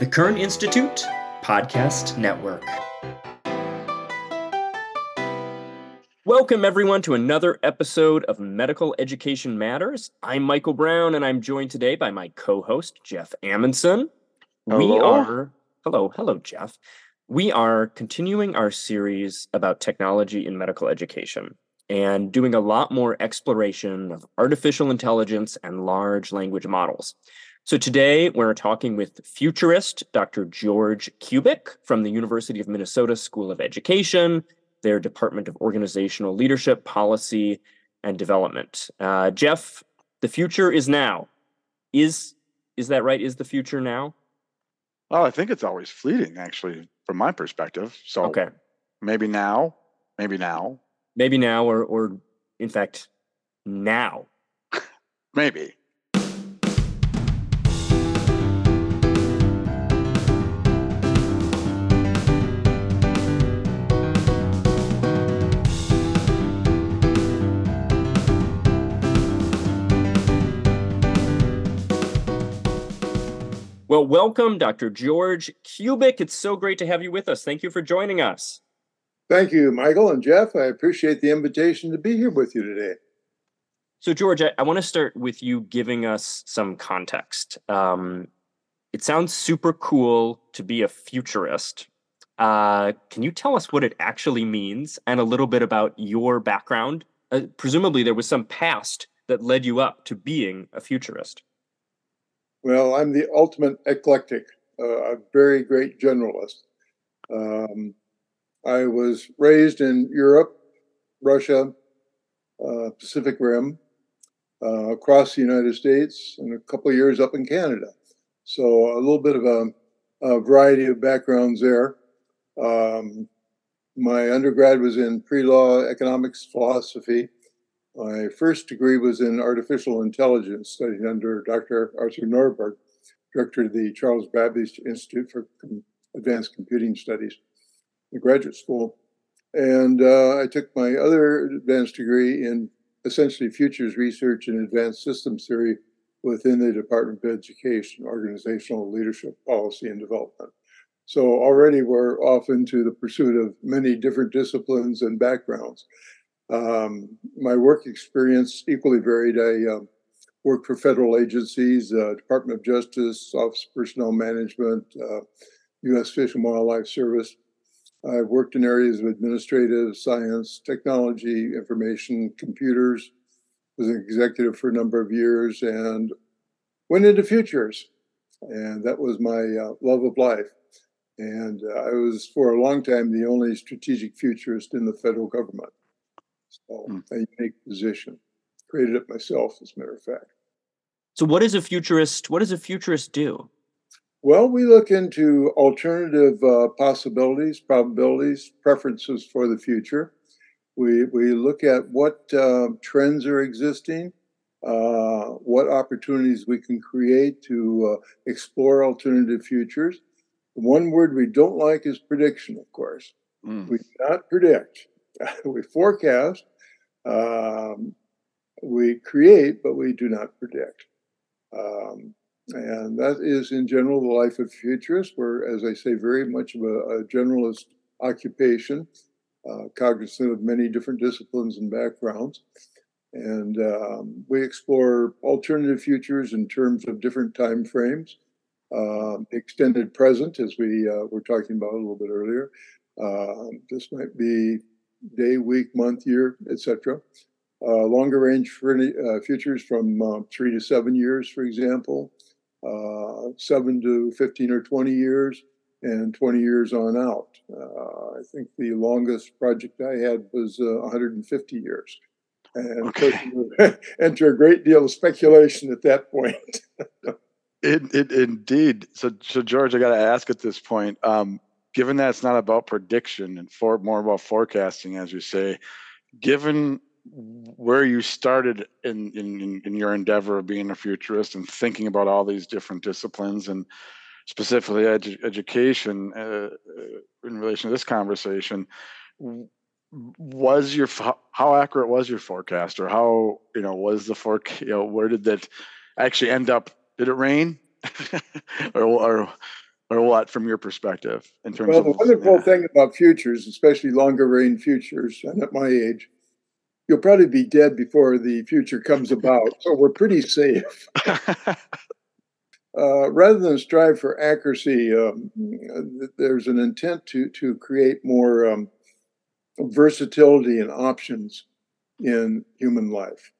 The Kern Institute Podcast Network. Welcome, everyone, to another episode of Medical Education Matters. I'm Michael Braun, and I'm joined today by my co host, Jeff Amundson. Hello. We are, hello, hello, Jeff. We are continuing our series about technology in medical education and doing a lot more exploration of artificial intelligence and large language models. So today we're talking with futurist Dr. George Kubik from the University of Minnesota School of Education, their Department of Organizational Leadership, Policy, and Development. Uh, Jeff, the future is now. Is is that right? Is the future now? Well, I think it's always fleeting, actually, from my perspective. So Okay, maybe now, maybe now, maybe now, or or in fact, now. maybe. Well, welcome, Dr. George Kubik. It's so great to have you with us. Thank you for joining us. Thank you, Michael and Jeff. I appreciate the invitation to be here with you today. So, George, I, I want to start with you giving us some context. Um, it sounds super cool to be a futurist. Uh, can you tell us what it actually means and a little bit about your background? Uh, presumably, there was some past that led you up to being a futurist. Well, I'm the ultimate eclectic, uh, a very great generalist. Um, I was raised in Europe, Russia, uh, Pacific Rim, uh, across the United States, and a couple of years up in Canada. So a little bit of a, a variety of backgrounds there. Um, my undergrad was in pre-law economics philosophy. My first degree was in artificial intelligence, studied under Dr. Arthur Norberg, director of the Charles Babbage Institute for Advanced Computing Studies, the graduate school. And uh, I took my other advanced degree in essentially futures research and advanced systems theory within the Department of Education, Organizational Leadership, Policy, and Development. So already we're off into the pursuit of many different disciplines and backgrounds. Um, my work experience equally varied. I um, worked for federal agencies, uh, Department of Justice, Office of Personnel Management, uh, U.S. Fish and Wildlife Service. I've worked in areas of administrative, science, technology, information, computers. Was an executive for a number of years and went into futures, and that was my uh, love of life. And uh, I was for a long time the only strategic futurist in the federal government. So Hmm. a unique position. Created it myself, as a matter of fact. So, what is a futurist? What does a futurist do? Well, we look into alternative uh, possibilities, probabilities, preferences for the future. We, we look at what uh, trends are existing, uh, what opportunities we can create to uh, explore alternative futures. The one word we don't like is prediction, of course. Mm. We do not predict. we forecast. Um, we create, but we do not predict. Um, and that is, in general, the life of futurists. We're, as I say, very much of a, a generalist occupation, uh, cognizant of many different disciplines and backgrounds. And um, we explore alternative futures in terms of different time frames, um, extended present, as we uh, were talking about a little bit earlier. Um, this might be day, week, month, year, etc. Uh, longer range for uh, futures from uh, three to seven years, for example, uh, seven to 15 or 20 years, and 20 years on out. Uh, I think the longest project I had was uh, 150 years. And Okay. you enter a great deal of speculation at that point. It, it, indeed. So, so George, I got to ask at this point. Um, given that it's not about prediction and for more about forecasting, as you say, given where you started in, in in- your endeavor of being a futurist and thinking about all these different disciplines and specifically edu- education uh, uh, in relation to this conversation, was your how accurate was your forecast or how you know was the forecast you know where did that actually end up? Did it rain? Or, or or what from your perspective in terms well, of the wonderful yeah. thing about futures, especially longer range futures, and at my age, you'll probably be dead before the future comes about. so we're pretty safe. uh, rather than strive for accuracy, um, there's an intent to to create more um, versatility and options in human life.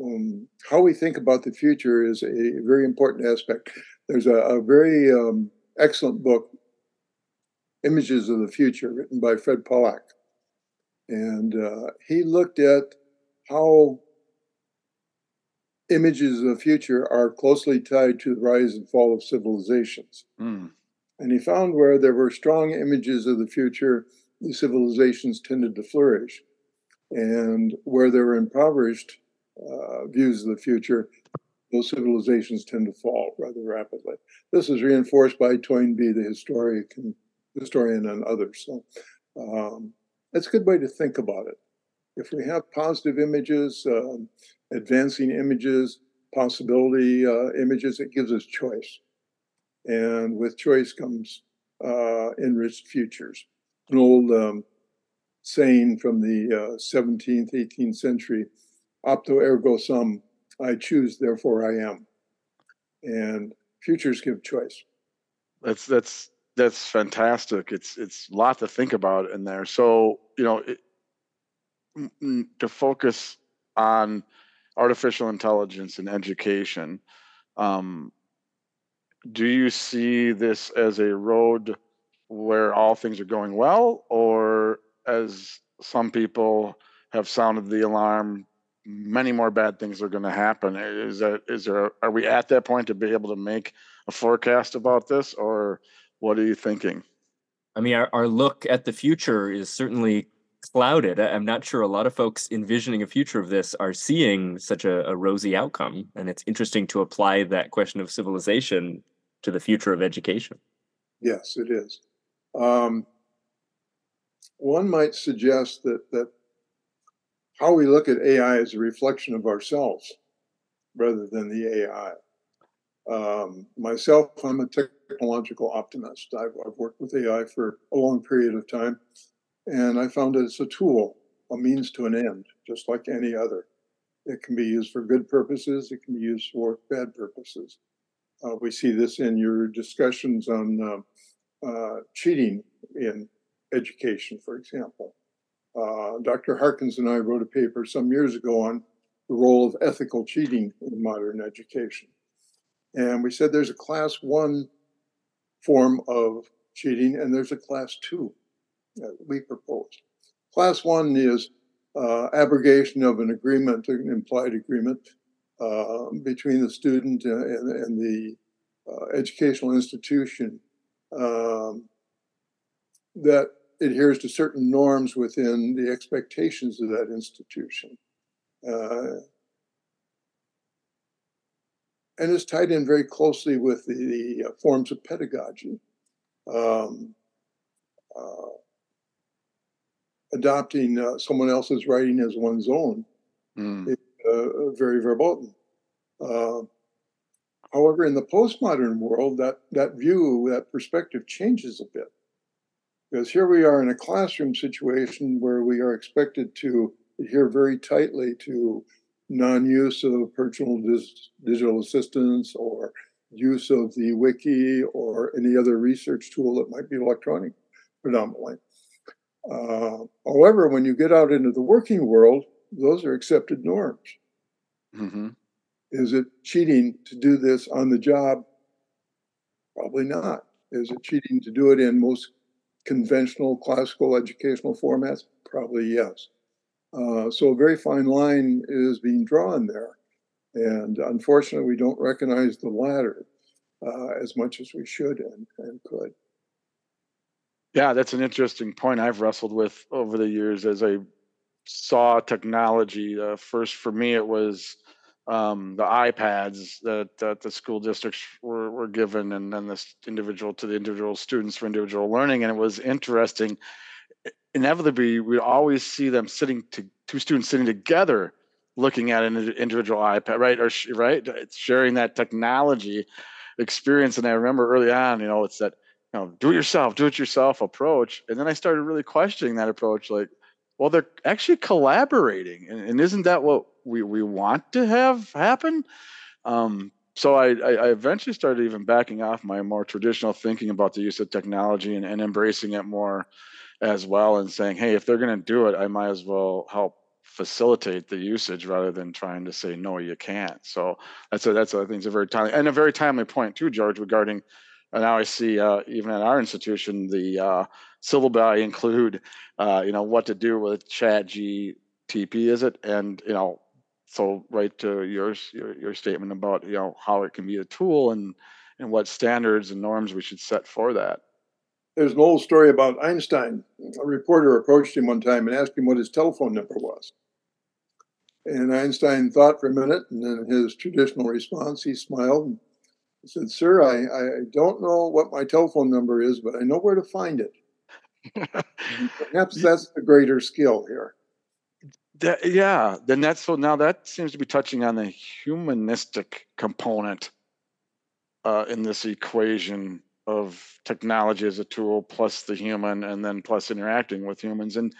Um, how we think about the future is a very important aspect. There's a, a very um, excellent book, Images of the Future, written by Fred Polak. And uh, he looked at how images of the future are closely tied to the rise and fall of civilizations. Mm. And he found where there were strong images of the future, the civilizations tended to flourish. And where there were impoverished uh, views of the future, those civilizations tend to fall rather rapidly. This is reinforced by Toynbee, the historian, historian and others. So um, that's a good way to think about it. If we have positive images, um, advancing images, possibility uh, images, it gives us choice. And with choice comes uh, enriched futures. An old um, saying from the uh, 17th, 18th century, opto ergo sum, I choose, therefore I am. And futures give choice. That's that's that's fantastic. It's it's a lot to think about in there. So you know, it, to focus on artificial intelligence and education, um, do you see this as a road where all things are going well, or as some people have sounded the alarm many more bad things are going to happen. Is that is there are we at that point to be able to make a forecast about this, or what are you thinking? I mean, our, our look at the future is certainly clouded. I'm not sure a lot of folks envisioning a future of this are seeing such a, a rosy outcome, and it's interesting to apply that question of civilization to the future of education. Yes, it is. Um, one might suggest that that how we look at AI is a reflection of ourselves rather than the AI. Um, myself, I'm a technological optimist. I've, I've, worked with AI for a long period of time, and I found that it's a tool, a means to an end, just like any other. It can be used for good purposes, it can be used for bad purposes. Uh, we see this in your discussions on uh, uh, cheating in education, for example. Uh, Dr. Harkins and I wrote a paper some years ago on the role of ethical cheating in modern education. And we said there's a class one form of cheating and there's a class two that we proposed. Class one is uh, abrogation of an agreement, an implied agreement uh, between the student and, and the uh, educational institution um, that adheres to certain norms within the expectations of that institution. Uh, and is tied in very closely with the, the uh, forms of pedagogy. Um, uh, adopting uh, someone else's writing as one's own mm. is uh, very verboten. Uh, however, in the postmodern world, that, that view, that perspective changes a bit. Because here we are in a classroom situation where we are expected to adhere very tightly to non use of personal dis- digital assistants or use of the wiki or any other research tool that might be electronic predominantly. Uh, however, when you get out into the working world, those are accepted norms. Mm-hmm. Is it cheating to do this on the job? Probably not. Is it cheating to do it in most conventional classical educational formats? Probably yes. Uh, so a very fine line is being drawn there. And unfortunately, we don't recognize the latter uh, as much as we should and, and could. Yeah, that's an interesting point I've wrestled with over the years as I saw technology. Uh, first, for me, it was um, the iPads that, that the school districts were, were given, and then this individual to the individual students for individual learning. And it was interesting. Inevitably, we always see them sitting to two students sitting together, looking at an individual iPad, right? Or right, it's sharing that technology. experience. And I remember early on, you know, it's that you know, do it yourself, do it yourself approach. And then I started really questioning that approach, like, well, they're actually collaborating, and, and isn't that what we we want to have happen? Um, so I, I, eventually started even backing off my more traditional thinking about the use of technology and, and embracing it more as well and saying hey if they're going to do it i might as well help facilitate the usage rather than trying to say no you can't so that's a that's a, i think it's a very timely and a very timely point too george regarding and now i see uh, even at our institution the uh, syllabi include uh, you know what to do with chat gtp is it and you know so right to yours your, your statement about you know how it can be a tool and and what standards and norms we should set for that there's an old story about Einstein. A reporter approached him one time and asked him what his telephone number was. And Einstein thought for a minute, and then his traditional response, he smiled and said, Sir, I, I don't know what my telephone number is, but I know where to find it. Perhaps that's the greater skill here. That, yeah, then that's so now that seems to be touching on the humanistic component uh, in this equation of technology as a tool plus the human and then plus interacting with humans. And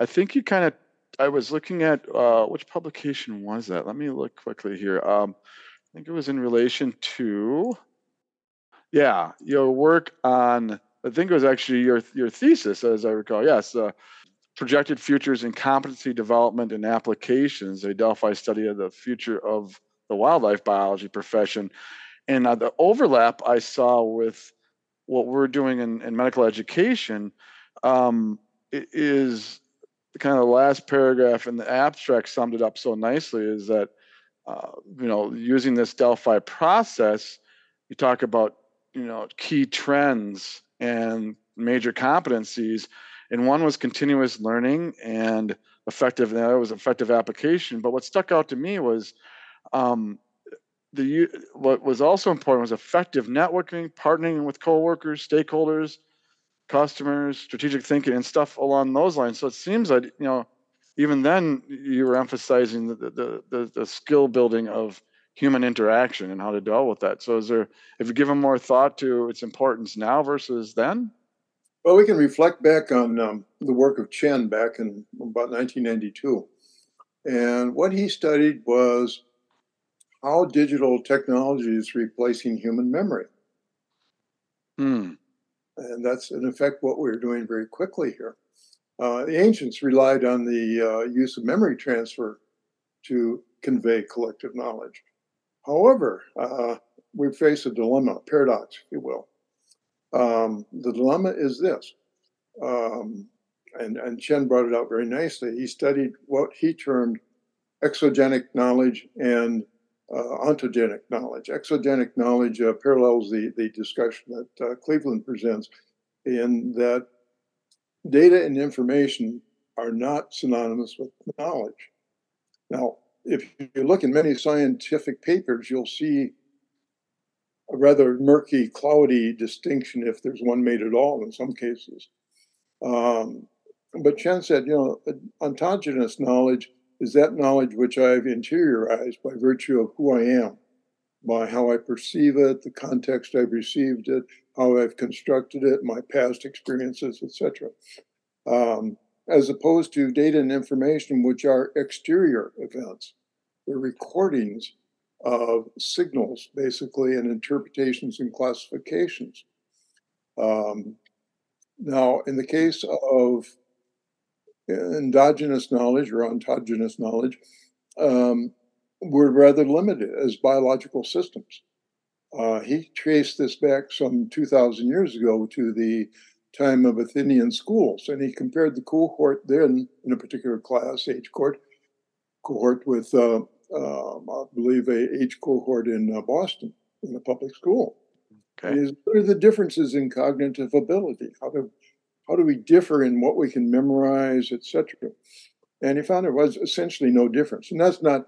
i think you kind of i was looking at uh, which publication was that? Let me look quickly here. Um, i think it was in relation to yeah your work on i think it was actually your your thesis as i recall. Yes uh, projected futures in competency development and applications a delphi study of the future of the wildlife biology profession. And uh, the overlap i saw with what we're doing in, in medical education um, is kind of the last paragraph in the abstract summed it up so nicely is that uh, you know using this delphi process you talk about you know key trends and major competencies and one was continuous learning and effective that was effective application but what stuck out to me was um, the what was also important was effective networking, partnering with coworkers, stakeholders, customers, strategic thinking, and stuff along those lines. So it seems like you know, even then, you were emphasizing the the the, the skill building of human interaction and how to deal with that. So is there, have you given more thought to its importance now versus then? Well, we can reflect back on um, the work of Chen back in about 1992. And what he studied was how digital technology is replacing human memory. Hmm. And that's, in effect, what we're doing very quickly here. Uh, the ancients relied on the uh, use of memory transfer to convey collective knowledge. However, uh, we face a dilemma, a paradox, if you will. Um, the dilemma is this, um, and, and Chen brought it out very nicely. He studied what he termed exogenic knowledge and uh, ontogenic knowledge. Exogenic knowledge uh, parallels the, the discussion that uh, Cleveland presents in that data and information are not synonymous with knowledge. Now, if you look in many scientific papers, you'll see a rather murky, cloudy distinction if there's one made at all in some cases. Um, but Chen said, you know, ontogenous knowledge is that knowledge which I've interiorized by virtue of who I am, by how I perceive it, the context I've received it, how I've constructed it, my past experiences, etc. Um, as opposed to data and information which are exterior events. They're recordings of signals, basically, and interpretations and classifications. Um, now, in the case of endogenous knowledge or ontogenious knowledge um, were rather limited as biological systems. Uh, he traced this back some 2,000 years ago to the time of Athenian schools, and he compared the cohort then in a particular class, age cohort, cohort with, uh, uh, I believe, a age cohort in uh, Boston in a public school. Okay. what are the differences in cognitive ability? How do how do we differ in what we can memorize, etc. And he found there was essentially no difference. And that's not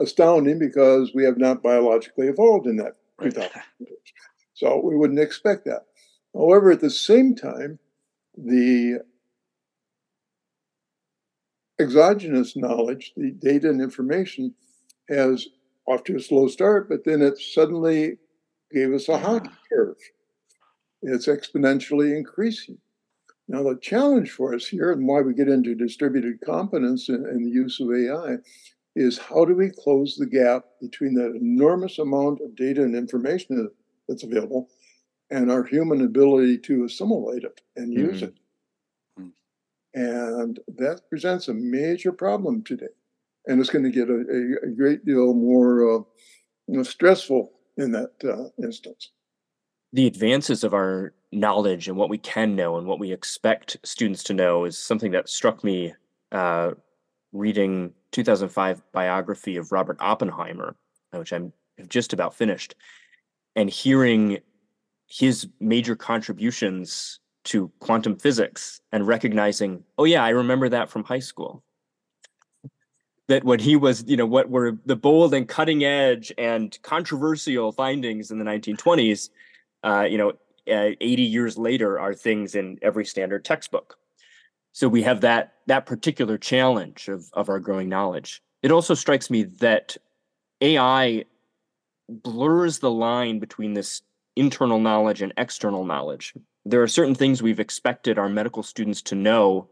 astounding because we have not biologically evolved in that right. So we wouldn't expect that. However, at the same time, the exogenous knowledge, the data and information, has off to a slow start, but then it suddenly gave us a hockey curve. It's exponentially increasing. Now, the challenge for us here, and why we get into distributed competence and, and the use of AI, is how do we close the gap between that enormous amount of data and information that's available and our human ability to assimilate it and use mm-hmm. it? And that presents a major problem today. And it's going to get a, a, a great deal more uh, you know, stressful in that uh, instance. The advances of our knowledge and what we can know and what we expect students to know is something that struck me uh, reading 2005 biography of Robert Oppenheimer, which I'm just about finished, and hearing his major contributions to quantum physics and recognizing, oh yeah, I remember that from high school. That when he was, you know, what were the bold and cutting edge and controversial findings in the 1920s, uh, you know, uh, 80 years later are things in every standard textbook. So we have that that particular challenge of of our growing knowledge. It also strikes me that AI blurs the line between this internal knowledge and external knowledge. There are certain things we've expected our medical students to know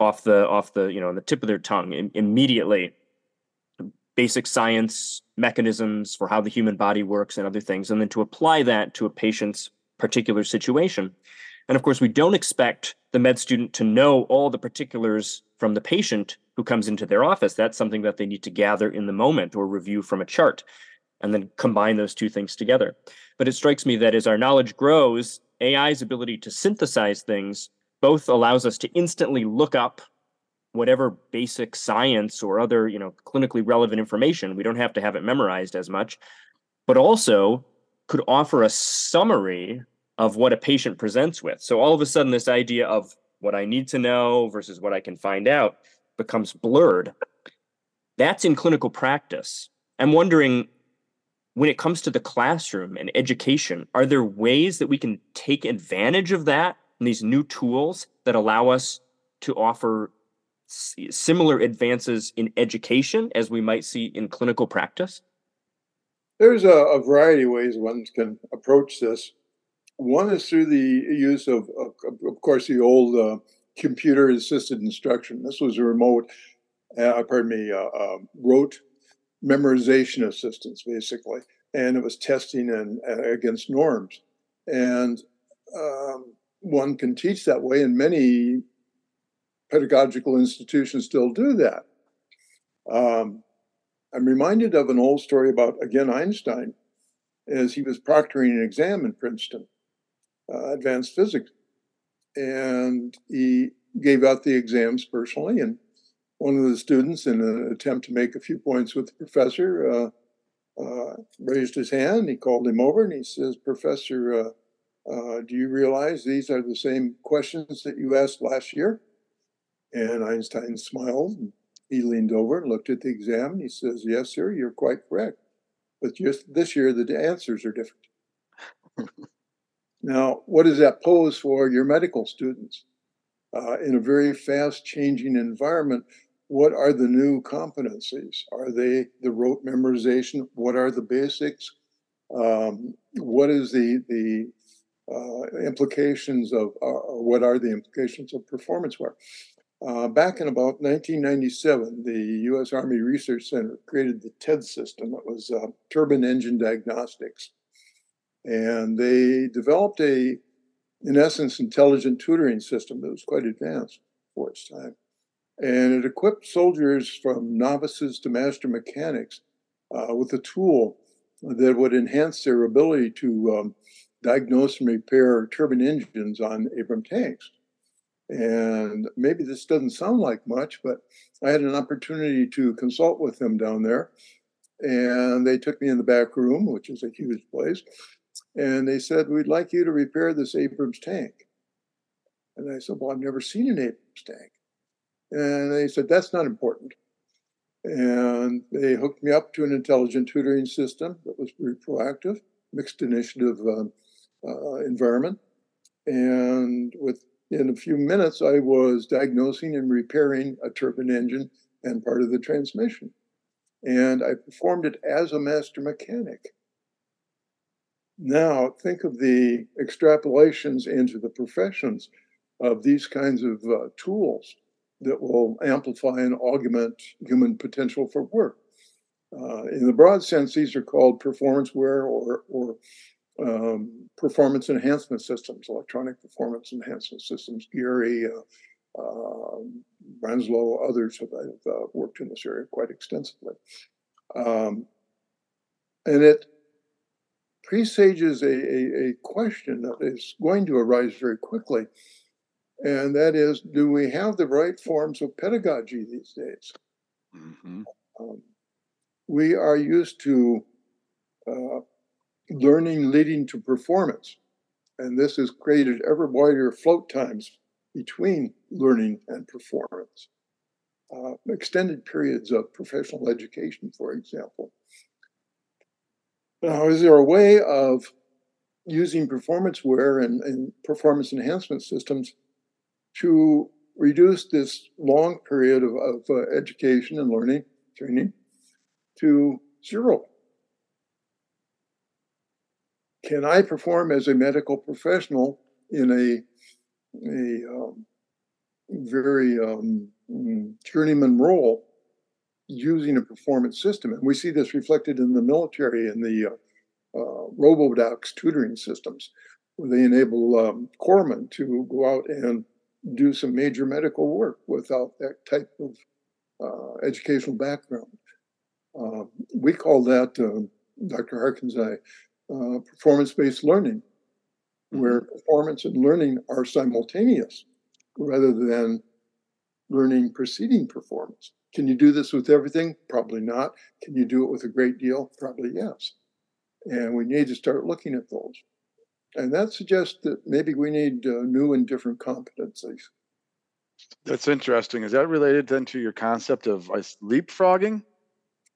off the off the you know the tip of their tongue in, immediately basic science mechanisms for how the human body works and other things and then to apply that to a patient's particular situation and of course we don't expect the med student to know all the particulars from the patient who comes into their office. That's something that they need to gather in the moment or review from a chart and then combine those two things together. But it strikes me that as our knowledge grows, AI's ability to synthesize things both allows us to instantly look up whatever basic science or other, you know, clinically relevant information. We don't have to have it memorized as much, but also could offer a summary of what a patient presents with. So all of a sudden, this idea of what I need to know versus what I can find out becomes blurred. That's in clinical practice. I'm wondering when it comes to the classroom and education, are there ways that we can take advantage of that and these new tools that allow us to offer similar advances in education as we might see in clinical practice? There's a, a variety of ways one can approach this. One is through the use of, of, course, the old uh, computer assisted instruction. This was a remote, uh, pardon me, uh, um, rote memorization assistance, basically. And it was testing and uh, against norms. And um, one can teach that way, and many pedagogical institutions still do that. Um, I'm reminded of an old story about, again, Einstein, as he was proctoring an exam in Princeton uh, advanced physics. And he gave out the exams personally. And one of the students, in an attempt to make a few points with the professor, uh, uh, raised his hand. He called him over and he says, Professor, uh, do you realize these are the same questions that you asked last year? And Einstein smiled. And he leaned over and looked at the exam and he says, Yes, sir, you're quite correct. But just this year, the answers are different. Now, what does that pose for your medical students? Uh, in a very fast changing environment, what are the new competencies? Are they the rote memorization? What are the basics? Um, what is the the uh, implications of uh, what are the implications of performance wear? Uh, back in about 1997, the U.S. Army Research Center created the TED system. It was uh, turbine engine diagnostics and they developed a, in essence, intelligent tutoring system that was quite advanced for its time. And it equipped soldiers from novices to master mechanics uh, with a tool that would enhance their ability to um, diagnose and repair turbine engines on Abram tanks. And maybe this doesn't sound like much, but I had an opportunity to consult with them down there. And they took me in the back room, which is a huge place, and they said, We'd like you to repair this Abrams tank. And I said, Well, I've never seen an Abrams tank. And they said, That's not important. And they hooked me up to an intelligent tutoring system that was very proactive, mixed initiative um, uh, environment. And within a few minutes, I was diagnosing and repairing a turbine engine and part of the transmission. And I performed it as a master mechanic. Now, think of the extrapolations into the professions of these kinds of uh, tools that will amplify and augment human potential for work. Uh, in the broad sense, these are called performance wear or, or um, performance enhancement systems, electronic performance enhancement systems. Gery, uh, uh, Branslow, others have, have uh, worked in this area quite extensively. Um, and it presages a, a, a question that is going to arise very quickly. And that is do we have the right forms of pedagogy these days? Mm-hmm. Um, we are used to uh, learning leading to performance. And this has created ever wider float times between learning and performance. Uh, extended periods of professional education, for example. Now, is there a way of using performance wear and, and performance enhancement systems to reduce this long period of, of uh, education and learning, training, to zero? Can I perform as a medical professional in a, a um, very um, journeyman role using a performance system. And we see this reflected in the military and the uh, uh, Robodocs tutoring systems, where they enable um, corpsmen to go out and do some major medical work without that type of uh, educational background. Uh, we call that, uh, Dr. Harkins I, uh, performance based learning, where mm-hmm. performance and learning are simultaneous rather than learning preceding performance. Can you do this with everything? Probably not. Can you do it with a great deal? Probably yes. And we need to start looking at those. And that suggests that maybe we need uh, new and different competencies. That's interesting. Is that related then to your concept of leapfrogging?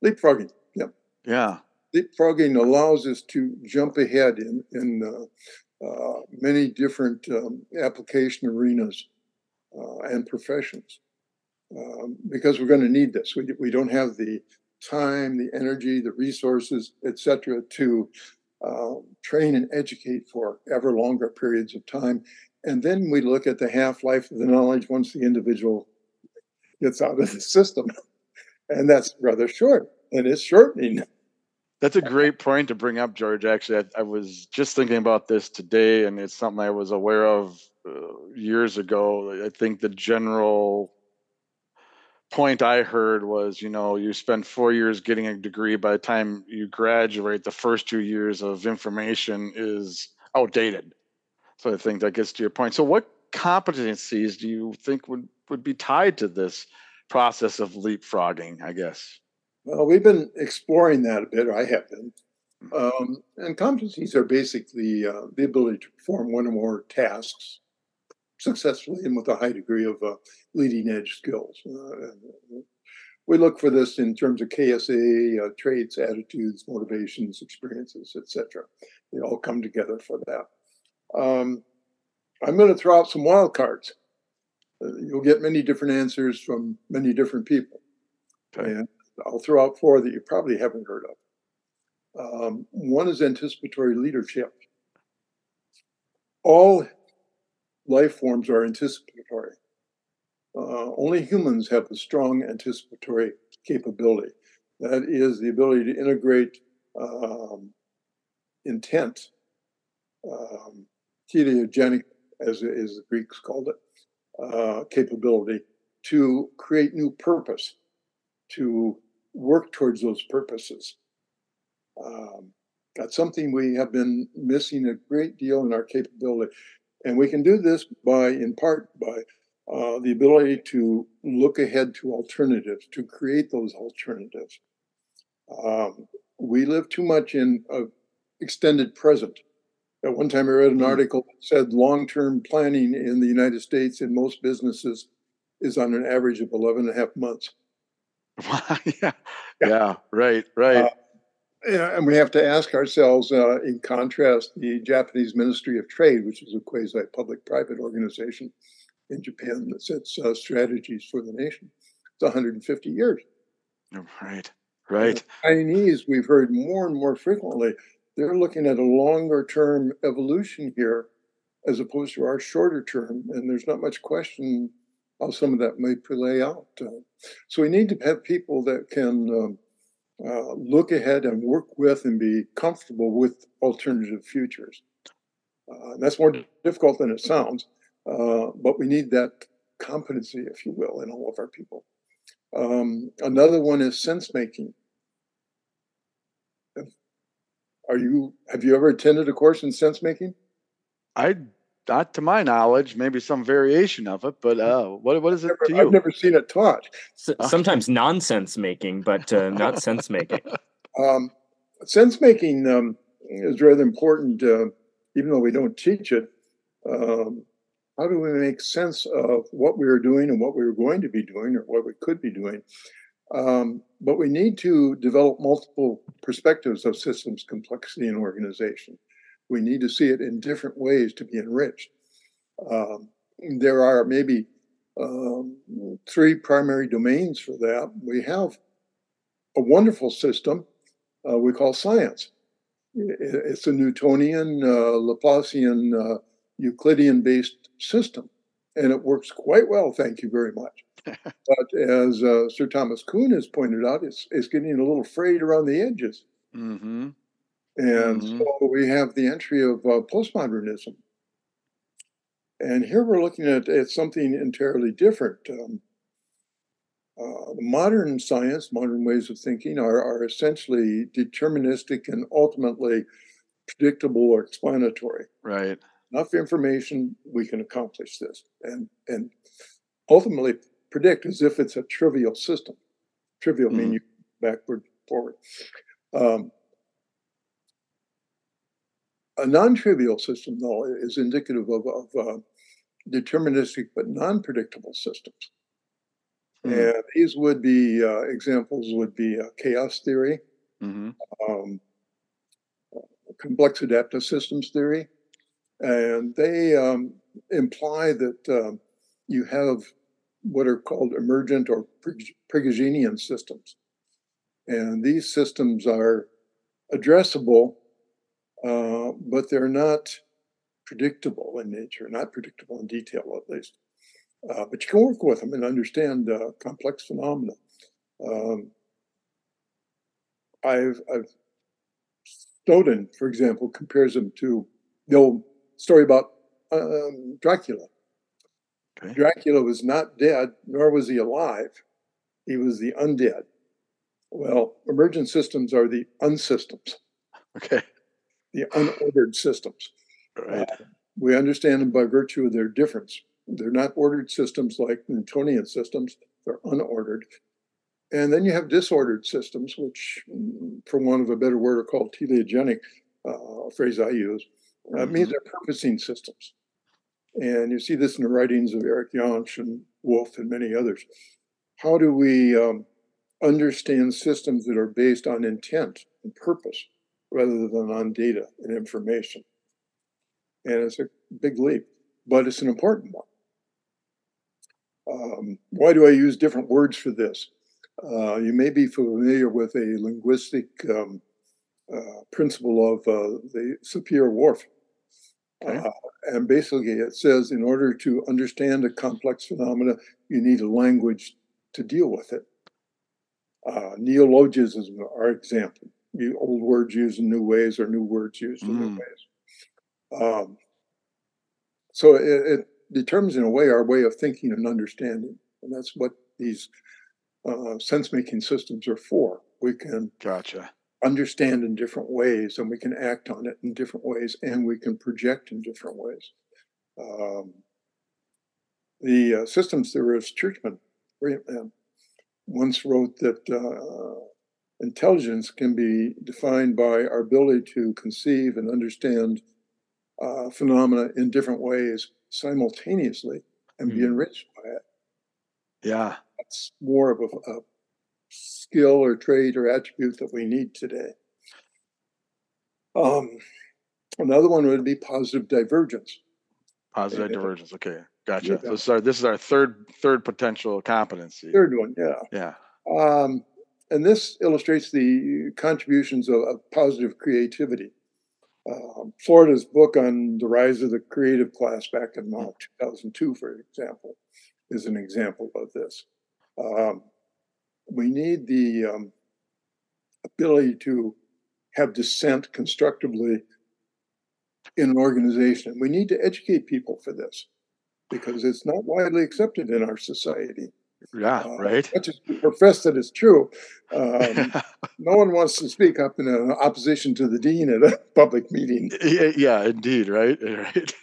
Leapfrogging, yeah. Yeah. Leapfrogging allows us to jump ahead in, in uh, uh, many different um, application arenas uh, and professions um, because we're going to need this. We, we don't have the time, the energy, the resources, etc., to uh, train and educate for ever longer periods of time. And then we look at the half life of the knowledge once the individual gets out of the system. And that's rather short, and it's shortening. That's a great point to bring up, George. Actually, I, I, was just thinking about this today, and it's something I was aware of uh, years ago. I think the general point I heard was, you know, you spend four years getting a degree. By the time you graduate, the first two years of information is outdated. So I think that gets to your point. So, what competencies do you think would would be tied to this process of leapfrogging? I guess. Well, we've been exploring that a bit. I have been. Mm-hmm. Um, and competencies are basically uh, the ability to perform one or more tasks successfully and with a high degree of uh, leading edge skills. Uh, we look for this in terms of KSA, uh, traits, attitudes, motivations, experiences, etc. They all come together for that. Um, I'm going to throw out some wild cards. Uh, you'll get many different answers from many different people. Okay. And I'll throw out four that you probably haven't heard of. Um, one is anticipatory leadership. All life forms are anticipatory. Uh, only humans have a strong anticipatory capability. That is the ability to integrate um, intent, um, teleogenic, as, as the Greeks called it, uh, capability to create new purpose, to work towards those purposes. Um, that's something we have been missing a great deal in our capability. And we can do this by, in part, by uh, the ability to look ahead to alternatives, to create those alternatives. Um, we live too much in a extended present. At one time, I read an mm-hmm. article that said long term planning in the United States in most businesses is on an average of 11 and a half months. yeah. yeah, right, right. Uh, and we have to ask ourselves, uh, in contrast, the Japanese Ministry of Trade, which is a quasi public private organization in Japan that sets uh, strategies for the nation, it's 150 years. Right, right. Chinese, we've heard more and more frequently they're looking at a longer term evolution here as opposed to our shorter term. And there's not much question how some of that may play out. Uh, so we need to have people that can um, uh, look ahead and work with and be comfortable with alternative futures. Uh, that's more difficult than it sounds, uh, but we need that competency, if you will, in all of our people. Um, another one is sense making. Are you have you ever attended a course in sense making? I not to my knowledge, maybe some variation of it, but uh, what what is it never, to you? I've never seen it taught. sometimes nonsense making, but uh, not sense making. Um, sense making um, is rather important, uh, even though we don't teach it. Um, how do we make sense of what we are doing and what we are going to be doing or what we could be doing? Um, but we need to develop multiple perspectives of systems complexity and organization. We need to see it in different ways to be enriched. Um, there are maybe um, three primary domains for that. We have a wonderful system uh, we call science. It's a Newtonian, uh, Laplacian, uh, Euclidean based system, and it works quite well, thank you very much. but as uh, Sir Thomas Kuhn has pointed out, it's, it's getting a little frayed around the edges. Mm-hmm. And Mhm. so we have the entry of uh, postmodernism. And here we're looking at, at something entirely different. Um, uh, modern science, modern ways of thinking are, are essentially deterministic and ultimately predictable or explanatory. Right. Enough information, we can accomplish this. And, and ultimately predict as if it's a trivial system. Trivial Mhm. meaning backward, forward. Um, a non-trivial system, though, is indicative of, of uh, deterministic but non-predictable systems. Hmm. And these would be uh, examples would be uh, chaos theory, Mm-hmm. um, complex adaptive systems theory, and they um, imply that um, you have what are called emergent or Prig- Prigoginian systems, and these systems are addressable, uh, but they're not predictable in nature, not predictable in detail at least. Uh, but you can work with them and understand uh, complex phenomena. Um, I've, I've Snowden, for example, compares them to the old story about um, Dracula. Okay. Dracula was not dead, nor was he alive. He was the undead. Well, emergent systems are the unsystems, Okay. The unordered systems. Right. We understand them by virtue of their difference. They're not ordered systems like Newtonian systems, they're unordered. And then you have disordered systems, which, for want of a better word, are called teleogenic, uh, a phrase I use. Uh, It means they're purposing systems. And you see this in the writings of Eric Jantsch and Wolf and many others. How do we um, understand systems that are based on intent and purpose rather than on data and information? And it's a big leap, but it's an important one. Um, why do I use different words for this? Uh, you may be familiar with a linguistic um, uh, principle of uh, the Sapir-Whorf. Okay. Uh, and basically, it says in order to understand a complex phenomena, you need a language to deal with it. Uh, neologisms are example. Old words used in new ways or new words used in new Mm. ways. Um, so it, it determines, in a way, our way of thinking and understanding, and that's what these uh, sense-making systems are for. We can Gotcha. understand in different ways, and we can act on it in different ways, and we can project in different ways. Um, the uh, systems theorist Churchman once wrote that uh, intelligence can be defined by our ability to conceive and understand uh, phenomena in different ways simultaneously and be Hmm. enriched by it. Yeah. That's more of a, a skill or trait or attribute that we need today. Um, another one would be positive divergence. Positive Yeah. divergence. Okay. Gotcha. Yeah. So our this is our third third potential competency. Third one, yeah. Yeah. Um, and this illustrates the contributions of, of positive creativity. Uh, Florida's book on the rise of the creative class back in uh, 2002, for example, is an example of this. Um, we need the um, ability to have dissent constructively in an organization. We need to educate people for this because it's not widely accepted in our society. Yeah, uh, right. Not just profess that it's true. Um, no one wants to speak up in opposition to the dean at a public meeting. Yeah, yeah indeed, right, right.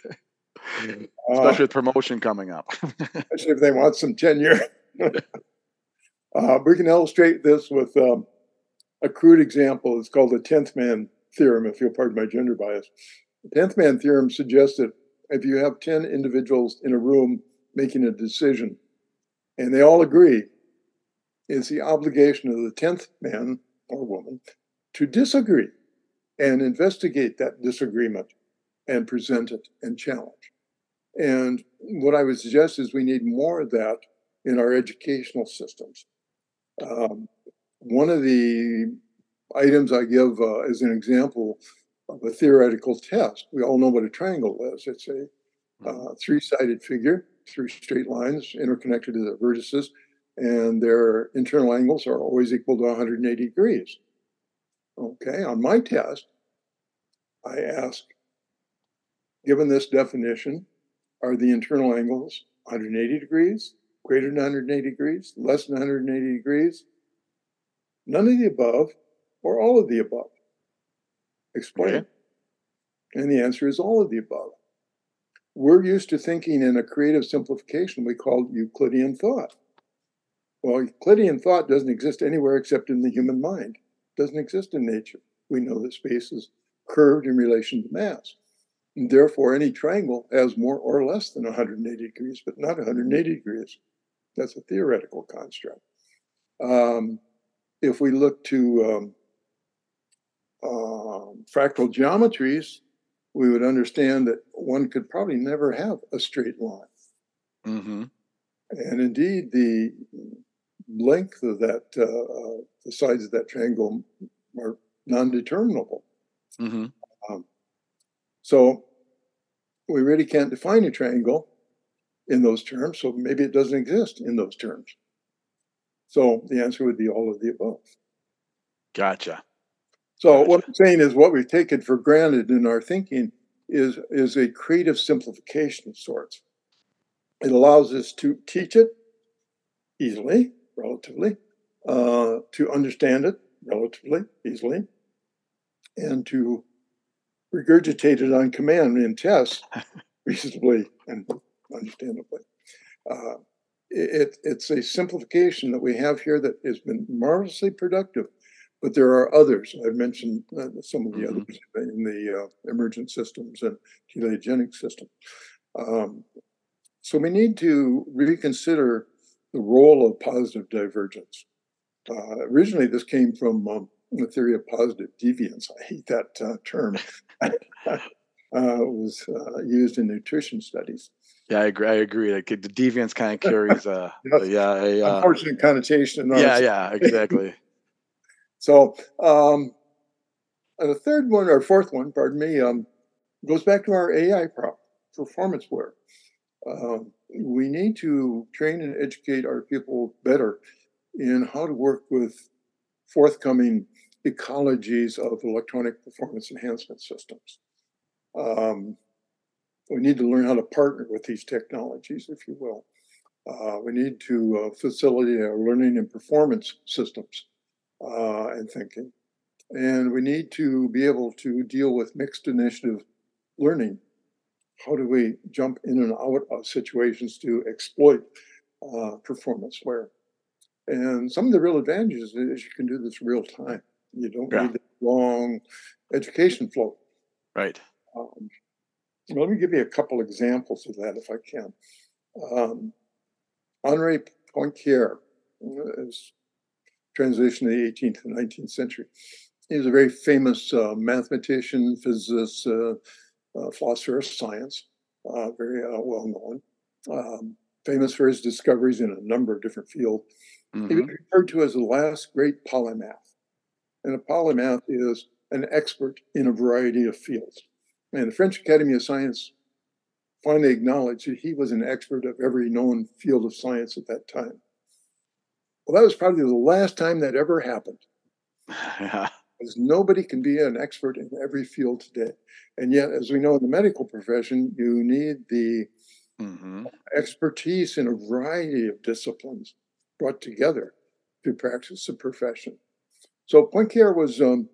Uh, especially with promotion coming up. especially if they want some tenure. uh, we can illustrate this with um, a crude example. It's called the 10th man theorem, if you'll pardon my gender bias. The 10th man theorem suggests that if you have 10 individuals in a room making a decision, and they all agree, it's the obligation of the 10th man or woman to disagree and investigate that disagreement and present it and challenge. And what I would suggest is we need more of that in our educational systems. Um, one of the items I give uh, as an example of a theoretical test, we all know what a triangle is. It's a uh, three sided figure, three straight lines interconnected to the vertices, and their internal angles are always equal to 180 degrees. Okay, on my test, I ask, given this definition, are the internal angles 180 degrees, greater than 180 degrees, less than 180 degrees, none of the above, or all of the above? Explain. Okay. And the answer is all of the above. We're used to thinking in a creative simplification we call Euclidean thought. Well, Euclidean thought doesn't exist anywhere except in the human mind. It doesn't exist in nature. We know that space is curved in relation to mass. And therefore, any triangle has more or less than 180 degrees, but not 180 degrees. That's a theoretical construct. Um, if we look to um, uh, fractal geometries, we would understand that one could probably never have a straight line. Mm-hmm. And indeed, the length of that, uh, uh, the sides of that triangle are non determinable. Mm-hmm. Um, so we really can't define a triangle in those terms. So maybe it doesn't exist in those terms. So the answer would be all of the above. Gotcha. So what I'm saying is what we've taken for granted in our thinking is, is a creative simplification of sorts. It allows us to teach it easily, relatively, uh, to understand it relatively easily, and to regurgitate it on command in tests reasonably and understandably. Uh, it, it's a simplification that we have here that has been marvelously productive, but there are others. I've mentioned uh, some of the mm-hmm. others in the uh, emergent systems and teleogenic systems. Um, so we need to reconsider the role of positive divergence. Uh, originally, this came from um, the theory of positive deviance. I hate that uh, term. uh, was uh, used in nutrition studies. Yeah, I agree. I agree. Like the deviance kind of carries a yes. yeah, a, uh, unfortunate connotation. Yeah, yeah, exactly. So, um, the third one or fourth one, pardon me, um, goes back to our AI prop performance ware. Um, we need to train and educate our people better in how to work with forthcoming ecologies of electronic performance enhancement systems. Um, we need to learn how to partner with these technologies, if you will. Uh, we need to uh, facilitate our learning and performance systems uh, and thinking. And we need to be able to deal with mixed initiative learning. How do we jump in and out of situations to exploit uh, performance ware? And some of the real advantages is you can do this real time. You don't yeah. need a long education flow. Right. Um, let me give you a couple examples of that if I can. Um, Henri Poincaré is transition to the 18th and 19th century. He was a very famous uh, mathematician, physicist, uh, uh, philosopher of science, uh, very uh, well known, um, famous for his discoveries in a number of different fields. Mm-hmm. He was referred to as the last great polymath. And a polymath is an expert in a variety of fields. And the French Academy of Science finally acknowledged that he was an expert of every known field of science at that time. Well, that was probably the last time that ever happened. Yeah. Because nobody can be an expert in every field today. And yet, as we know in the medical profession, you need the mm-hmm. expertise in a variety of disciplines brought together to practice the profession. So point Poincare was um,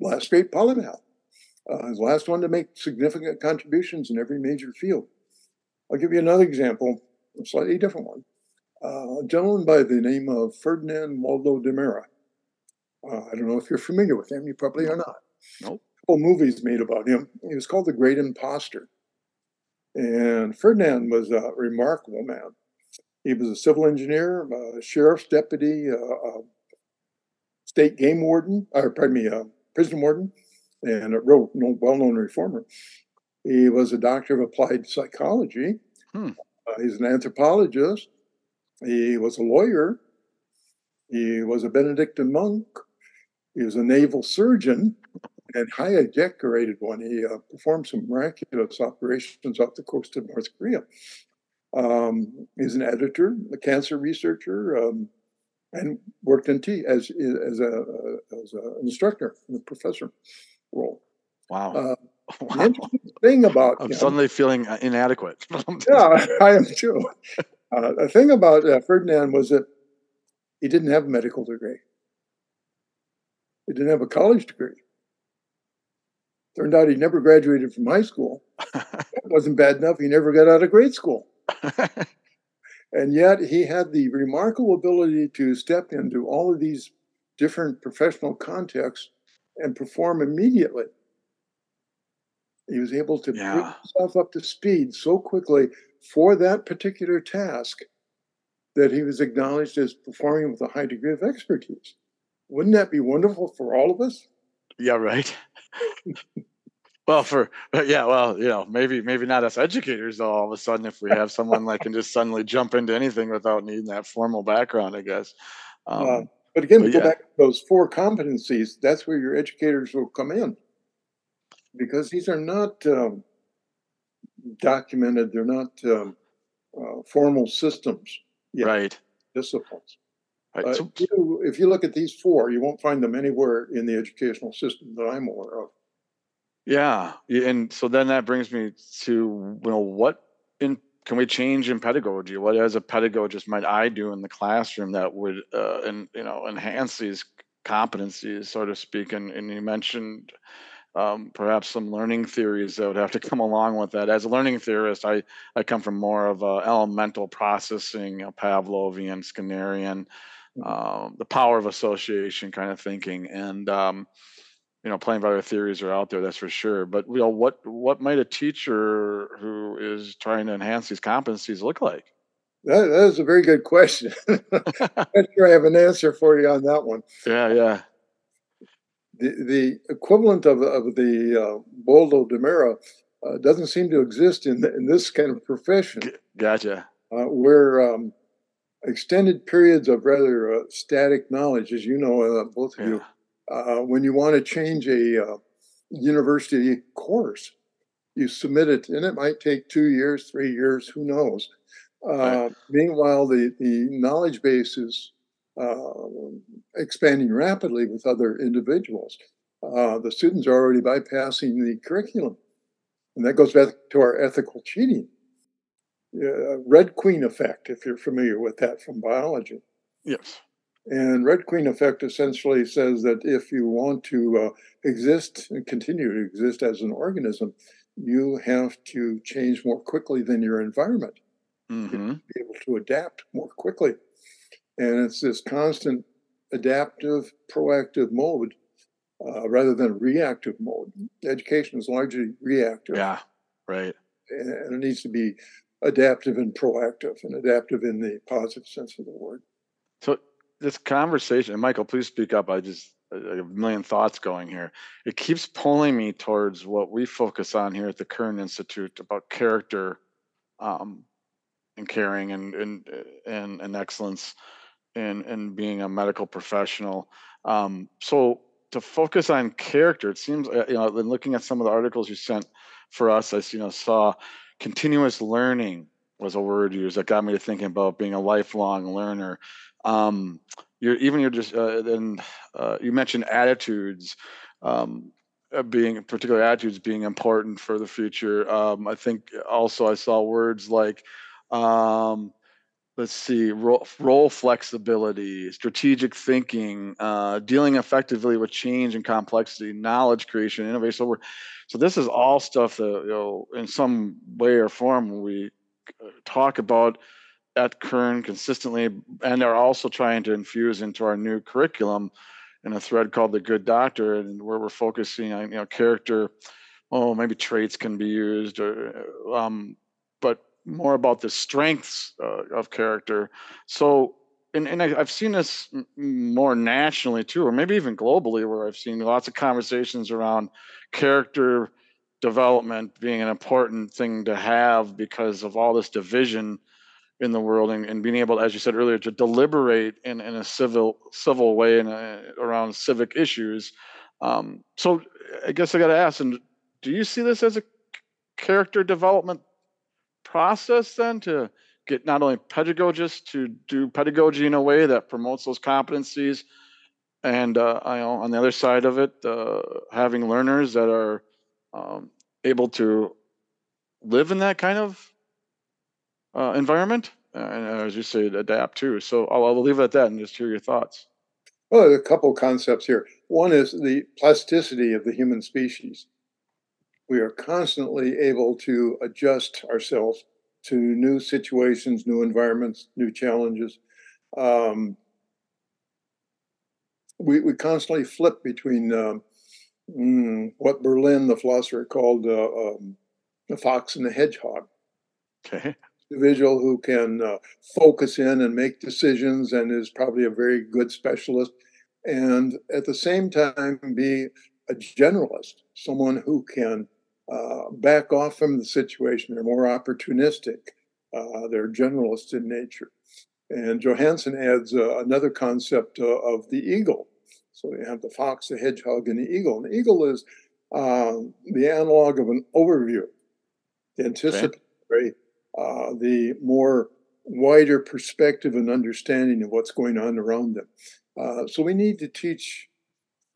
last great polymath, uh, the last one to make significant contributions in every major field. I'll give you another example, a slightly different one. Uh, a gentleman by the name of Ferdinand Waldo Demara. Uh, I don't know if you're familiar with him. You probably are not. Nope. Couple movies made about him. He was called The Great Imposter. And Ferdinand was a remarkable man. He was a civil engineer, a sheriff's deputy, a state game warden, or pardon me, a prison warden, and a real well-known reformer. He was a doctor of applied psychology. Hmm. Uh, he's an anthropologist. He was a lawyer. He was a Benedictine monk. He was a naval surgeon and highly decorated one. He uh, performed some miraculous operations off the coast of North Korea. Um, he's an editor, a cancer researcher, um, and worked in tea as as a as an instructor in the professor role. Wow. Uh, wow. thing about I'm suddenly feeling uh, inadequate. yeah, I am too. Uh, the thing about uh, Ferdinand was that he didn't have a medical degree. He didn't have a college degree. Turned out he never graduated from high school. it wasn't bad enough. He never got out of grade school. and yet he had the remarkable ability to step into all of these different professional contexts and perform immediately. He was able to yeah. bring himself up to speed so quickly for that particular task that he was acknowledged as performing with a high degree of expertise. Wouldn't that be wonderful for all of us? Yeah, right. well, for yeah, well, you know, maybe maybe not us educators though. All of a sudden, if we have someone that can just suddenly jump into anything without needing that formal background, I guess. Um, uh, but again, but go yeah. back to those four competencies. That's where your educators will come in, because these are not um, documented. They're not um, uh, formal systems. Yet, right. Disciplines. Right. Uh, so, if, you, if you look at these four, you won't find them anywhere in the educational system that I'm aware of. Yeah, and so then that brings me to you know what in can we change in pedagogy? What as a pedagogist might I do in the classroom that would uh, and you know enhance these competencies, so to speak? And, and you mentioned um, perhaps some learning theories that would have to come along with that. As a learning theorist, I I come from more of a elemental processing, know, Pavlovian, Skinnerian uh, the power of association kind of thinking. And um, you know playing value theories are out there that's for sure. But you know what what might a teacher who is trying to enhance these competencies look like? That, that is a very good question. I'm sure i have an answer for you on that one. Yeah yeah the, the equivalent of, of the uh, Waldo Demara uh, doesn't seem to exist in, in this kind of profession. Gotcha. Uh, where um, extended periods of rather uh, static knowledge, as you know, uh, both of yeah. you, uh, when you want to change a uh, university course, you submit it, and it might take two years, three years, who knows. Right. Uh, meanwhile, the, the knowledge base is expanding rapidly with other individuals. the students are already bypassing the curriculum. And that goes back to our ethical cheating uh, Red Queen effect, if you're familiar with that from biology. Yes. And Red Queen effect essentially says that if you want to uh, exist and continue to exist as an organism, you have to change more quickly than your environment. Mm-hmm. be able to adapt more quickly. And it's this constant adaptive, proactive mode uh, rather than reactive mode. Education is largely reactive. Yeah, right. And it needs to be adaptive and proactive, and adaptive in the positive sense of the word. So this conversation, and Michael, please speak up. I just I have a million thoughts going here. It keeps pulling me towards what we focus on here at the Kern Institute about character, um, and caring, and and and, and excellence, and and being a medical professional. Um, so to focus on character, it seems uh, you know, in looking at some of the articles you sent for us, I you know saw continuous learning was a word used that got me to thinking about being a lifelong learner. Um, you're even you're just uh, then uh, you mentioned attitudes. Um, uh, being particular attitudes being important for the future. Um, I think also I saw words like um, let's see, role, role flexibility, strategic thinking, uh, dealing effectively with change and complexity, knowledge creation, innovation. So, so this is all stuff that you know, in some way or form, we uh, talk about at Kern consistently, and are also trying to infuse into our new curriculum in a thread called the Good Doctor, and where we're focusing on you know character. Oh, maybe traits can be used, or um, more about the strengths uh, of character. So, and, and I, have seen this more nationally too, or maybe even globally, where I've seen lots of conversations around character development being an important thing to have because of all this division in the world and, and being able, as you said earlier, to deliberate in, in a civil civil way and around civic issues. Um, so I guess I got to ask, and do you see this as a character development process then to get not only pedagogists to do pedagogy in a way that promotes those competencies and uh, I on the other side of it, uh, having learners that are um, able to live in that kind of uh, environment, and as you say, adapt too. So I'll, I'll leave it at that and just hear your thoughts. Well, a couple concepts here. One is the plasticity of the human species we are constantly able to adjust ourselves to new situations, new environments, new challenges. Um, we, we constantly flip between um, mm, what Berlin, the philosopher, called uh, um, the fox and the hedgehog. Okay. Individual who can uh, focus in and make decisions and is probably a very good specialist, and at the same time be a generalist, someone who can uh, back off from the situation. They're more opportunistic. Uh, they're generalist in nature. And Johanson adds uh, another concept uh, of the eagle. So you have the fox, the hedgehog, and the eagle. And the eagle is um, the analog of an overview, the anticipatory. Uh, the more wider perspective and understanding of what's going on around them. so we need to teach,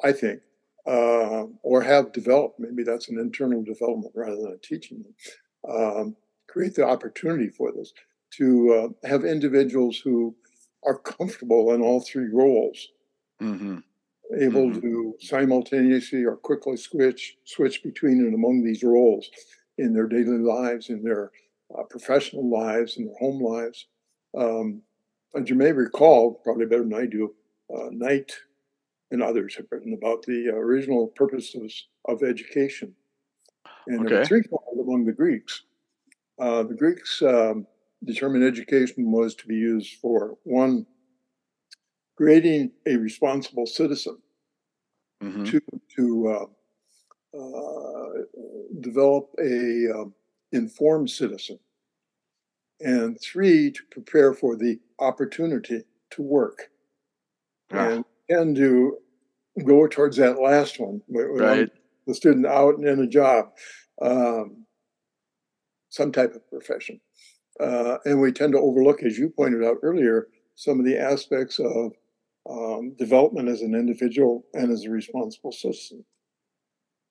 I think, uh, or have developed, maybe that's an internal development rather than a teaching them, um, create the opportunity for this to uh, have individuals who are comfortable in all three roles, mm-hmm. able mm-hmm. to simultaneously or quickly switch switch between and among these roles in their daily lives, in their uh, professional lives, in their home lives. Um, and you may recall, probably better than I do, uh, Knight and others have written about the original purposes of education. And okay. threefold among the Greeks. Uh, the Greeks um, determined education was to be used for one, creating a responsible citizen, mm-hmm. two, to uh, uh, develop a um, informed citizen, and three, to prepare for the opportunity to work. Ah. And tend to go towards that last one, right. the student out and in a job, um, some type of profession. Uh, and we tend to overlook, as you pointed out earlier, some of the aspects of um, development as an individual and as a responsible citizen.